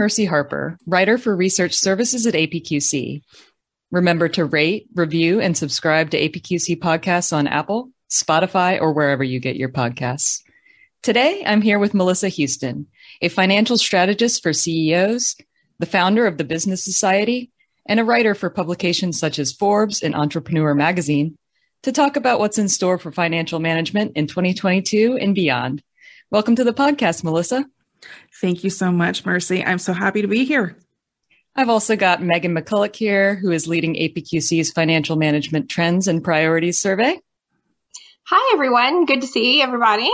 Mercy Harper, writer for research services at APQC. Remember to rate, review, and subscribe to APQC podcasts on Apple, Spotify, or wherever you get your podcasts. Today, I'm here with Melissa Houston, a financial strategist for CEOs, the founder of the Business Society, and a writer for publications such as Forbes and Entrepreneur Magazine, to talk about what's in store for financial management in 2022 and beyond. Welcome to the podcast, Melissa. Thank you so much, Mercy. I'm so happy to be here. I've also got Megan McCulloch here, who is leading APQC's Financial Management Trends and Priorities Survey. Hi, everyone. Good to see everybody.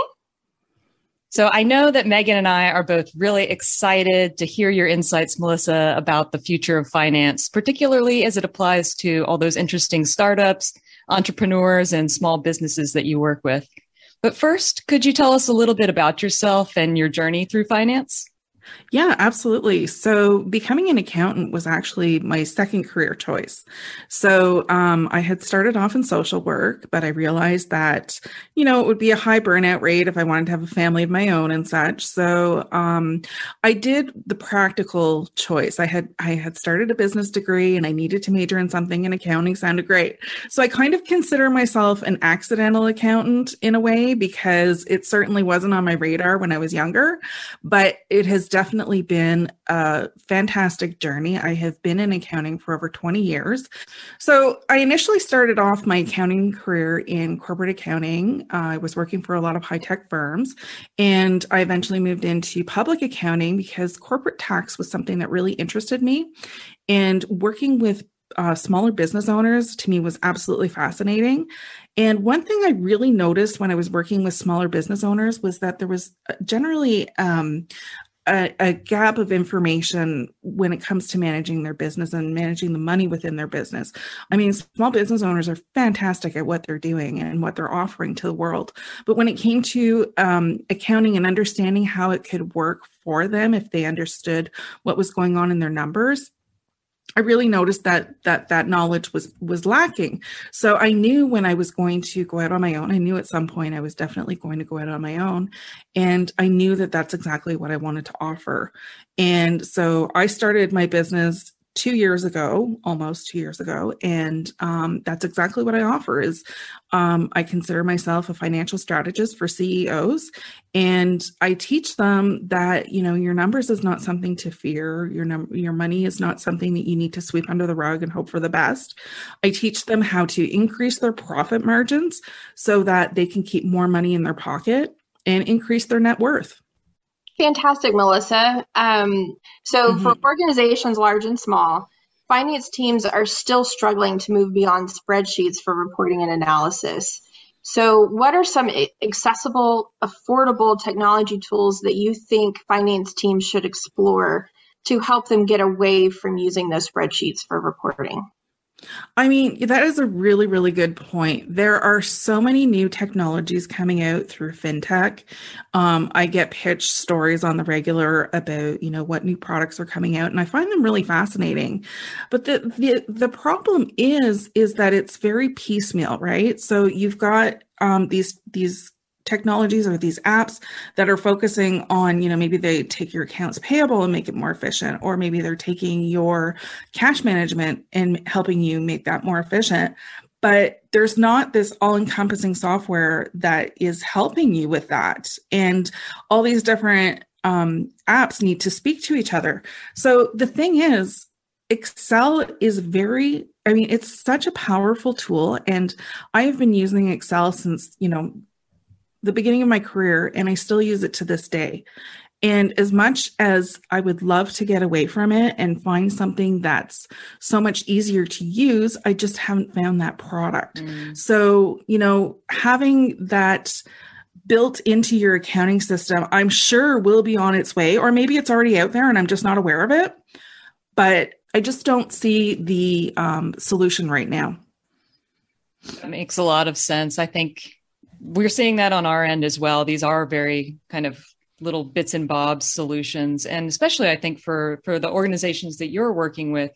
So I know that Megan and I are both really excited to hear your insights, Melissa, about the future of finance, particularly as it applies to all those interesting startups, entrepreneurs, and small businesses that you work with. But first, could you tell us a little bit about yourself and your journey through finance? Yeah, absolutely. So becoming an accountant was actually my second career choice. So um, I had started off in social work, but I realized that, you know, it would be a high burnout rate if I wanted to have a family of my own and such. So um, I did the practical choice. I had I had started a business degree and I needed to major in something and accounting sounded great. So I kind of consider myself an accidental accountant in a way because it certainly wasn't on my radar when I was younger, but it has definitely been a fantastic journey. I have been in accounting for over 20 years. So I initially started off my accounting career in corporate accounting. Uh, I was working for a lot of high tech firms, and I eventually moved into public accounting because corporate tax was something that really interested me. And working with uh, smaller business owners to me was absolutely fascinating. And one thing I really noticed when I was working with smaller business owners was that there was uh, generally um, a, a, gap of information when it comes to managing their business and managing the money within their business. I mean, small business owners are fantastic at what they're doing and what they're offering to the world. But when it came to um, accounting and understanding how it could work for them, if they understood what was going on in their numbers, I really noticed that that that knowledge was was lacking. So I knew when I was going to go out on my own. I knew at some point I was definitely going to go out on my own, and I knew that that's exactly what I wanted to offer. And so I started my business two years ago, almost two years ago, and um, that's exactly what I offer. Is um, I consider myself a financial strategist for CEOs, and I teach them that you know your numbers is not something to fear. Your num- your money is not something that you need to sweep under the rug and hope for the best. I teach them how to increase their profit margins so that they can keep more money in their pocket and increase their net worth. Fantastic, Melissa. Um, so, mm-hmm. for organizations large and small, finance teams are still struggling to move beyond spreadsheets for reporting and analysis. So, what are some accessible, affordable technology tools that you think finance teams should explore to help them get away from using those spreadsheets for reporting? I mean, that is a really, really good point. There are so many new technologies coming out through fintech. Um, I get pitched stories on the regular about, you know, what new products are coming out, and I find them really fascinating. But the the the problem is, is that it's very piecemeal, right? So you've got um, these these technologies or these apps that are focusing on, you know, maybe they take your accounts payable and make it more efficient, or maybe they're taking your cash management and helping you make that more efficient. But there's not this all encompassing software that is helping you with that. And all these different um, apps need to speak to each other. So the thing is, Excel is very I mean, it's such a powerful tool. And I have been using Excel since, you know, the beginning of my career and I still use it to this day. And as much as I would love to get away from it and find something that's so much easier to use, I just haven't found that product. Mm. So, you know, having that built into your accounting system, I'm sure will be on its way, or maybe it's already out there and I'm just not aware of it. But I just don't see the um, solution right now. That makes a lot of sense. I think we're seeing that on our end as well. These are very kind of little bits and bobs solutions, and especially I think for for the organizations that you're working with,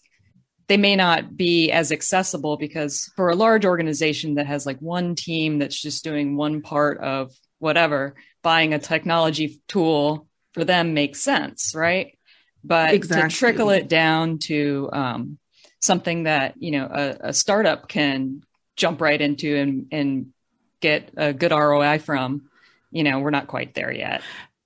they may not be as accessible because for a large organization that has like one team that's just doing one part of whatever, buying a technology tool for them makes sense, right? but exactly. to trickle it down to um, something that you know a, a, startup can jump right into and, and get a good ROI from, you know, we're not quite there yet.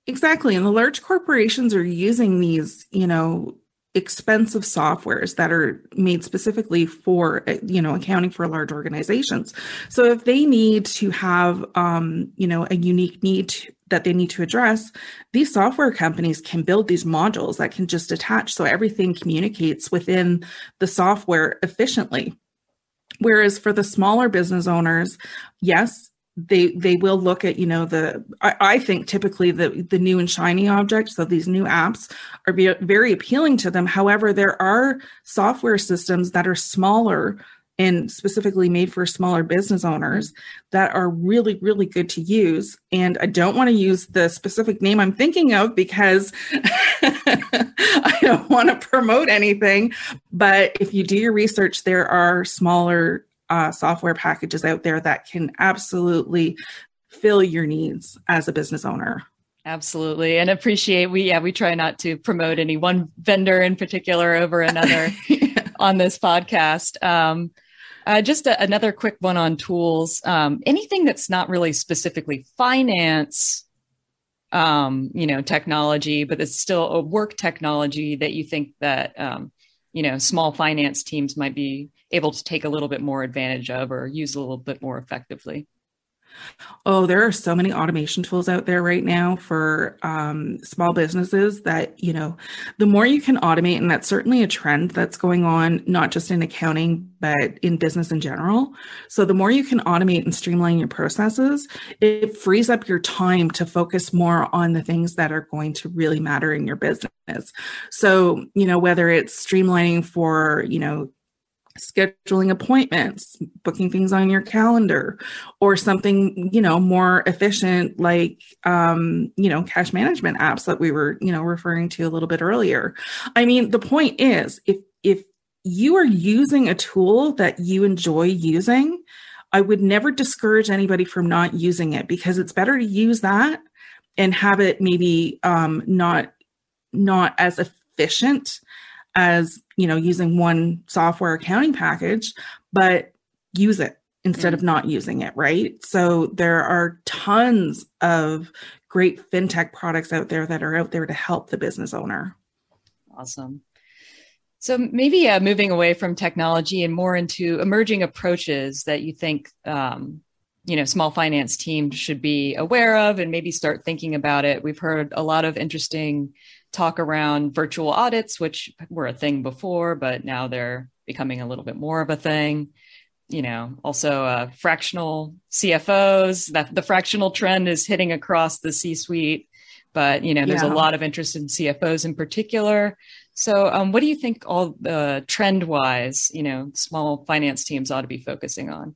Exactly. And the large corporations are using these, you know, expensive softwares that are made specifically for you know accounting for large organizations so if they need to have um, you know a unique need that they need to address these software companies can build these modules that can just attach so everything communicates within the software efficiently whereas for the smaller business owners yes they they will look at you know the I, I, think typically the the new and shiny objects so these new apps are be, very appealing to them. However there are software systems that are smaller and specifically made for smaller business owners that are really really good to use and i don't want to use the specific name i'm thinking of because i don't want to promote anything but if you do your research there are smaller uh, software packages out there that can absolutely fill your needs as a business owner. Absolutely. And appreciate we yeah, we try not to promote any one vendor in particular over another on this podcast. Um, uh, just a, another quick one on tools. Um, anything that's not really specifically finance, um, you know, technology, but it's still a work technology that you think that um, you know small finance teams might be able to take a little bit more advantage of or use a little bit more effectively? Oh, there are so many automation tools out there right now for um, small businesses that, you know, the more you can automate, and that's certainly a trend that's going on, not just in accounting, but in business in general. So the more you can automate and streamline your processes, it frees up your time to focus more on the things that are going to really matter in your business. So, you know, whether it's streamlining for, you know, scheduling appointments, booking things on your calendar, or something, you know, more efficient like, um, you know, cash management apps that we were, you know, referring to a little bit earlier. I mean, the point is if, if you are using a tool that you enjoy using, I would never discourage anybody from not using it because it's better to use that and have it maybe um, not not as efficient as you know using one software accounting package but use it instead of not using it right? So there are tons of great fintech products out there that are out there to help the business owner. Awesome. So maybe uh, moving away from technology and more into emerging approaches that you think um, you know small finance teams should be aware of and maybe start thinking about it. We've heard a lot of interesting talk around virtual audits, which were a thing before, but now they're becoming a little bit more of a thing. You know, also uh, fractional CFOs. That the fractional trend is hitting across the C-suite, but you know, there's yeah. a lot of interest in CFOs in particular. So, um, what do you think all the trend wise, you know, small finance teams ought to be focusing on?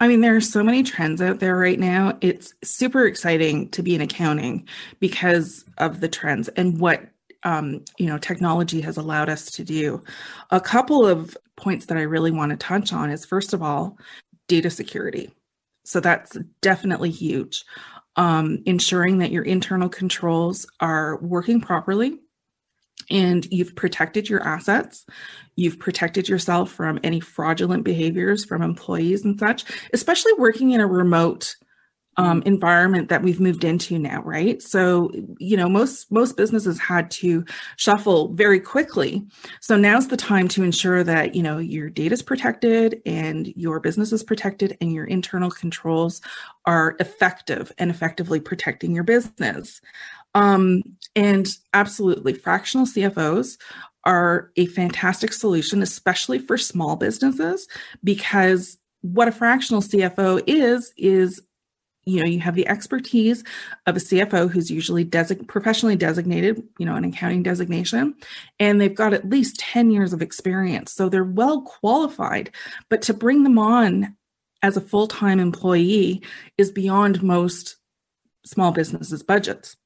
I mean, there are so many trends out there right now. It's super exciting to be in accounting because of the trends and what um, you know technology has allowed us to do. A couple of points that I really want to touch on is first of all, data security. So that's definitely huge. Um, ensuring that your internal controls are working properly and you've protected your assets. You've protected yourself from any fraudulent behaviors from employees and such, especially working in a remote um, environment that we've moved into now, right? So, you know, most most businesses had to shuffle very quickly. So now's the time to ensure that you know your data is protected and your business is protected and your internal controls are effective and effectively protecting your business. Um, and absolutely, fractional CFOs are a fantastic solution, especially for small businesses, because what a fractional CFO is, is you know, you have the expertise of a CFO who's usually design- professionally designated, you know, an accounting designation, and they've got at least 10 years of experience. So they're well qualified. But to bring them on as a full time employee is beyond most small businesses' budgets.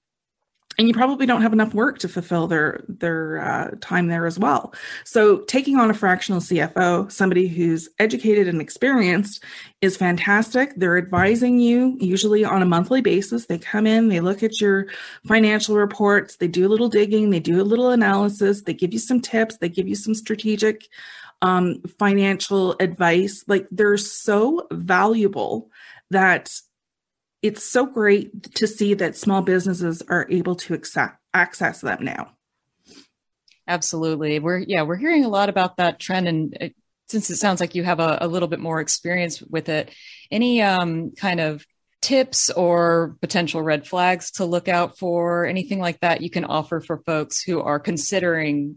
And you probably don't have enough work to fulfill their their uh, time there as well. So taking on a fractional CFO, somebody who's educated and experienced, is fantastic. They're advising you usually on a monthly basis. They come in, they look at your financial reports, they do a little digging, they do a little analysis, they give you some tips, they give you some strategic um, financial advice. Like they're so valuable that it's so great to see that small businesses are able to accept, access them now. Absolutely. We're, yeah, we're hearing a lot about that trend. And it, since it sounds like you have a, a, little bit more experience with it, any um, kind of tips or potential red flags to look out for, anything like that you can offer for folks who are considering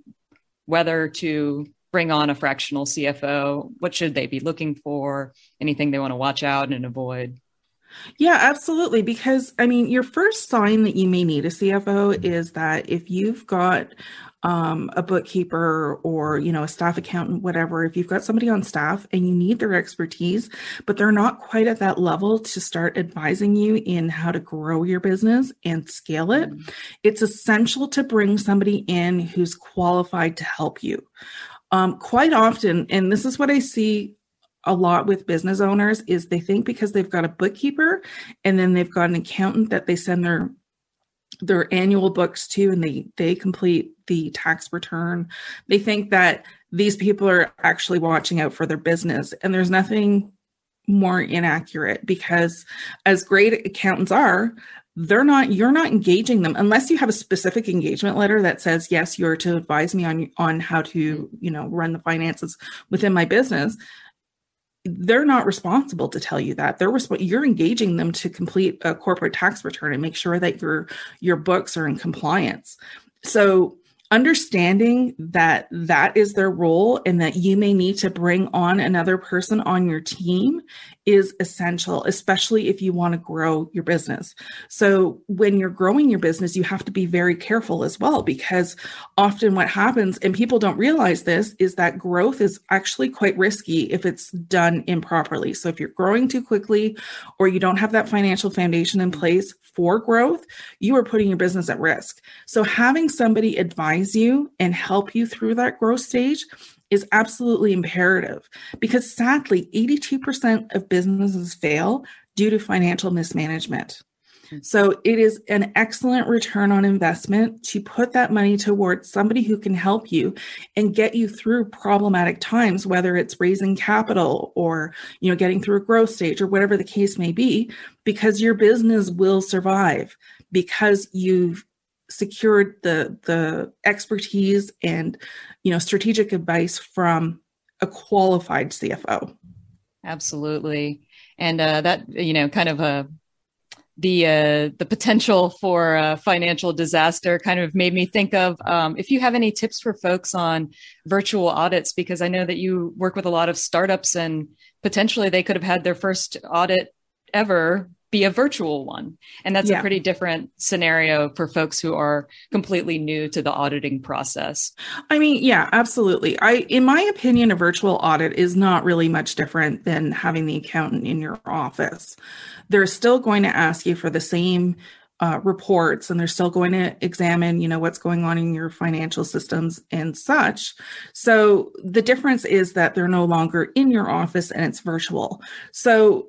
whether to bring on a fractional CFO? What should they be looking for? Anything they want to watch out and avoid? Yeah, absolutely. Because I mean, your first sign that you may need a CFO is that if you've got um, a bookkeeper or you know a staff accountant, whatever, if you've got somebody on staff and you need their expertise, but they're not quite at that level to start advising you in how to grow your business and scale it, mm-hmm. it's essential to bring somebody in who's qualified to help you. Um, quite often, and this is what I see a lot with business owners is they think because they've got a bookkeeper and then they've got an accountant that they send their their annual books to and they they complete the tax return they think that these people are actually watching out for their business. And there's nothing more inaccurate because as great accountants are they're not you're not engaging them unless you have a specific engagement letter that says yes you're to advise me on on how to you know run the finances within my business they're not responsible to tell you that. They're resp- you're engaging them to complete a corporate tax return and make sure that your your books are in compliance. So understanding that that is their role and that you may need to bring on another person on your team is essential, especially if you want to grow your business. So, when you're growing your business, you have to be very careful as well, because often what happens, and people don't realize this, is that growth is actually quite risky if it's done improperly. So, if you're growing too quickly or you don't have that financial foundation in place for growth, you are putting your business at risk. So, having somebody advise you and help you through that growth stage is absolutely imperative because sadly, 82% of businesses fail due to financial mismanagement. Hmm. So it is an excellent return on investment to put that money towards somebody who can help you and get you through problematic times, whether it's raising capital or, you know, getting through a growth stage or whatever the case may be, because your business will survive because you've secured the the expertise and you know strategic advice from a qualified CFO. Absolutely, and uh, that you know kind of a the uh, the potential for financial disaster kind of made me think of um, if you have any tips for folks on virtual audits because I know that you work with a lot of startups and potentially they could have had their first audit ever be a virtual one. And that's yeah. a pretty different scenario for folks who are completely new to the auditing process. I mean, yeah, absolutely. I in my opinion a virtual audit is not really much different than having the accountant in your office. They're still going to ask you for the same uh, reports and they're still going to examine you know what's going on in your financial systems and such so the difference is that they're no longer in your office and it's virtual so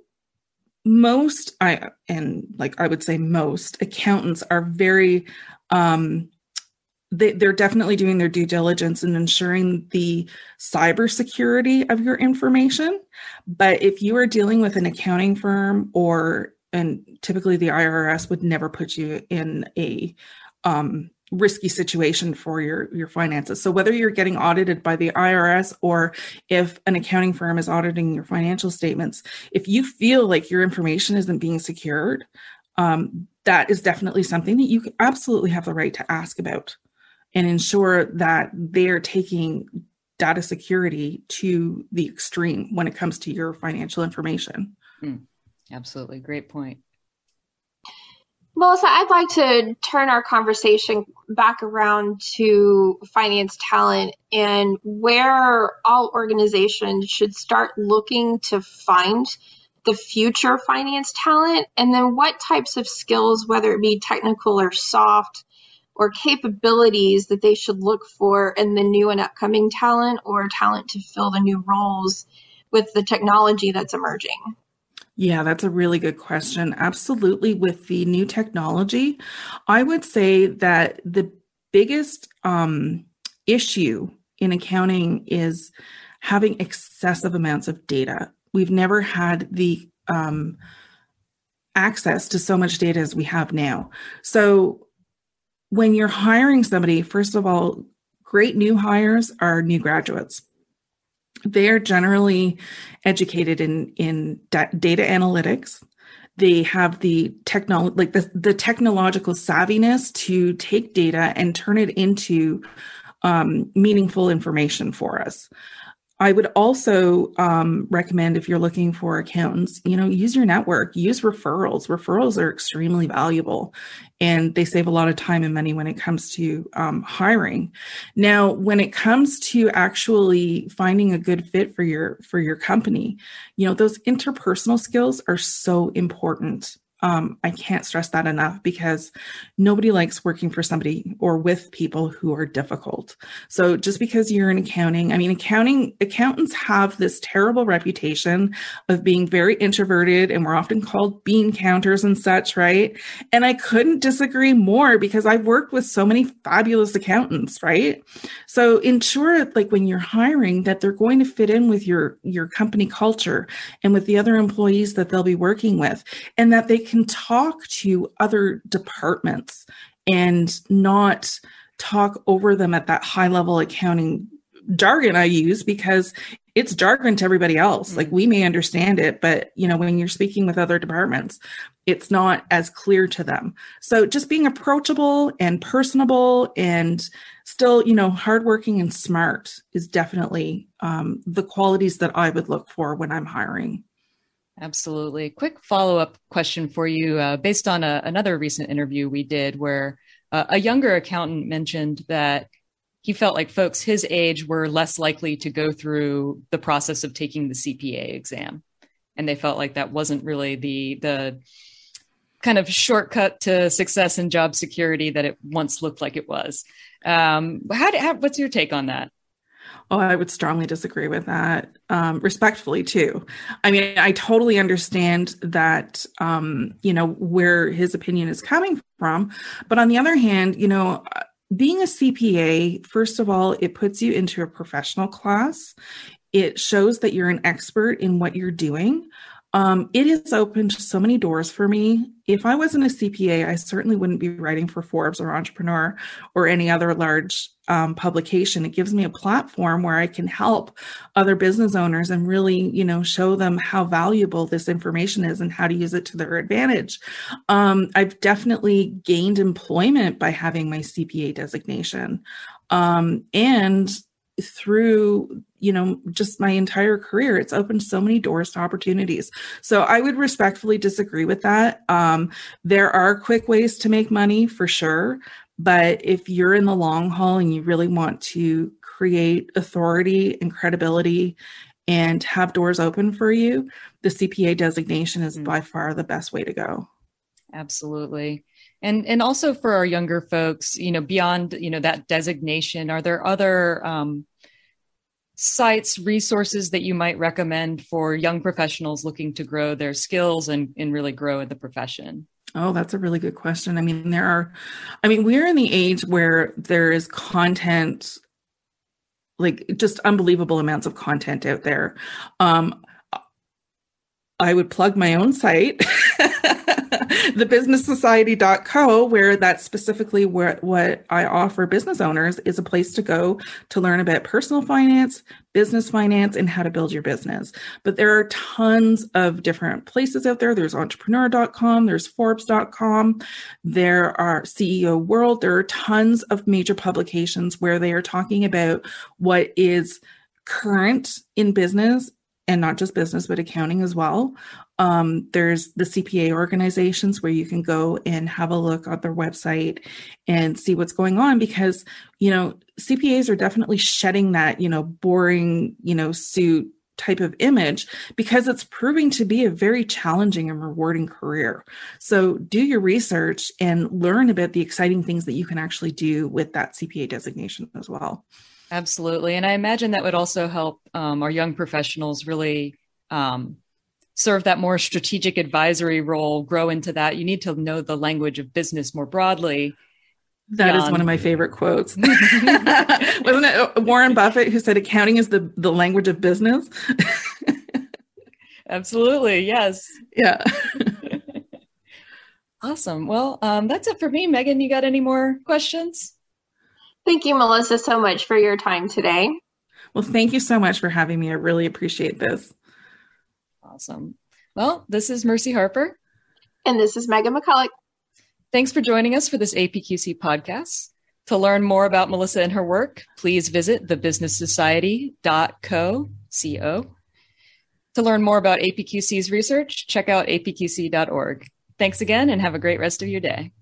most i and like i would say most accountants are very um they, they're definitely doing their due diligence and ensuring the cybersecurity of your information. But if you are dealing with an accounting firm or and typically the irs would never put you in a um, risky situation for your your finances. So whether you're getting audited by the IRS or if an accounting firm is auditing your financial statements, if you feel like your information isn't being secured, um, that is definitely something that you absolutely have the right to ask about and ensure that they're taking data security to the extreme when it comes to your financial information. Mm, absolutely. Great point. Melissa, I'd like to turn our conversation back around to finance talent and where all organizations should start looking to find the future finance talent, and then what types of skills, whether it be technical or soft, or capabilities that they should look for in the new and upcoming talent or talent to fill the new roles with the technology that's emerging? Yeah, that's a really good question. Absolutely. With the new technology, I would say that the biggest um, issue in accounting is having excessive amounts of data. We've never had the um, access to so much data as we have now. So, when you're hiring somebody, first of all, great new hires are new graduates they're generally educated in in da- data analytics. They have the technology like the, the technological savviness to take data and turn it into um, meaningful information for us I would also um, recommend if you're looking for accountants, you know, use your network, use referrals. Referrals are extremely valuable and they save a lot of time and money when it comes to um, hiring. Now, when it comes to actually finding a good fit for your for your company, you know, those interpersonal skills are so important um, I can't stress that enough because nobody likes working for somebody or with people who are difficult. So just because you're in accounting, I mean, accounting accountants have this terrible reputation of being very introverted, and we're often called bean counters and such, right? And I couldn't disagree more because I've worked with so many fabulous accountants, right? So ensure, like when you're hiring, that they're going to fit in with your your company culture and with the other employees that they'll be working with, and that they can talk to other departments and not talk over them at that high level accounting jargon I use because it's jargon to everybody else. Like we may understand it, but you know, when you're speaking with other departments, it's not as clear to them. So just being approachable and personable and still, you know, hardworking and smart is definitely um, the qualities that I would look for when I'm hiring. Absolutely. Quick follow up question for you uh, based on a, another recent interview we did where uh, a younger accountant mentioned that he felt like folks his age were less likely to go through the process of taking the CPA exam. And they felt like that wasn't really the, the, kind of shortcut to success and job security that it once looked like it was. Um, how, how, what's your take on that? Oh, I would strongly disagree with that, um, respectfully too. I mean, I totally understand that, um, you know, where his opinion is coming from, but on the other hand, you know, being a CPA, first of all, it puts you into a professional class. It shows that you're an expert in what you're doing. Um, it has opened so many doors for me. If I wasn't a CPA, I certainly wouldn't be writing for Forbes or Entrepreneur or any other large um, publication. It gives me a platform where I can help other business owners and really, you know, show them how valuable this information is and how to use it to their advantage. Um, I've definitely gained employment by having my CPA designation. Um, and through you know just my entire career it's opened so many doors to opportunities so i would respectfully disagree with that um, there are quick ways to make money for sure but if you're in the long haul and you really want to create authority and credibility and have doors open for you the cpa designation is mm-hmm. by far the best way to go. Absolutely. And and also for our younger folks you know beyond you know that designation are there other um, sites resources that you might recommend for young professionals looking to grow their skills and, and really grow in the profession Oh, that's a really good question. I mean, there are, I mean, we're in the age where there is content, like just unbelievable amounts of content out there. Um, I would plug my own site. thebusinesssociety.co, where that's specifically where, what I offer business owners is a place to go to learn about personal finance, business finance, and how to build your business. But there are tons of different places out there. There's entrepreneur.com, there's forbes.com, there are CEO World. There are tons of major publications where they are talking about what is current in business and not just business, but accounting as well. Um, there's the CPA organizations where you can go and have a look at their website and see what's going on because, you know, CPAs are definitely shedding that, you know, boring, you know, suit type of image because it's proving to be a very challenging and rewarding career. So do your research and learn about the exciting things that you can actually do with that CPA designation as well. Absolutely. And I imagine that would also help um, our young professionals really um, serve that more strategic advisory role, grow into that. You need to know the language of business more broadly. That beyond. is one of my favorite quotes. Wasn't it Warren Buffett who said accounting is the, the language of business? Absolutely. Yes. Yeah. awesome. Well, um, that's it for me. Megan, you got any more questions? Thank you, Melissa, so much for your time today. Well, thank you so much for having me. I really appreciate this. Awesome. Well, this is Mercy Harper. And this is Megan McCulloch. Thanks for joining us for this APQC podcast. To learn more about Melissa and her work, please visit thebusinesssociety.co. Co. To learn more about APQC's research, check out apqc.org. Thanks again and have a great rest of your day.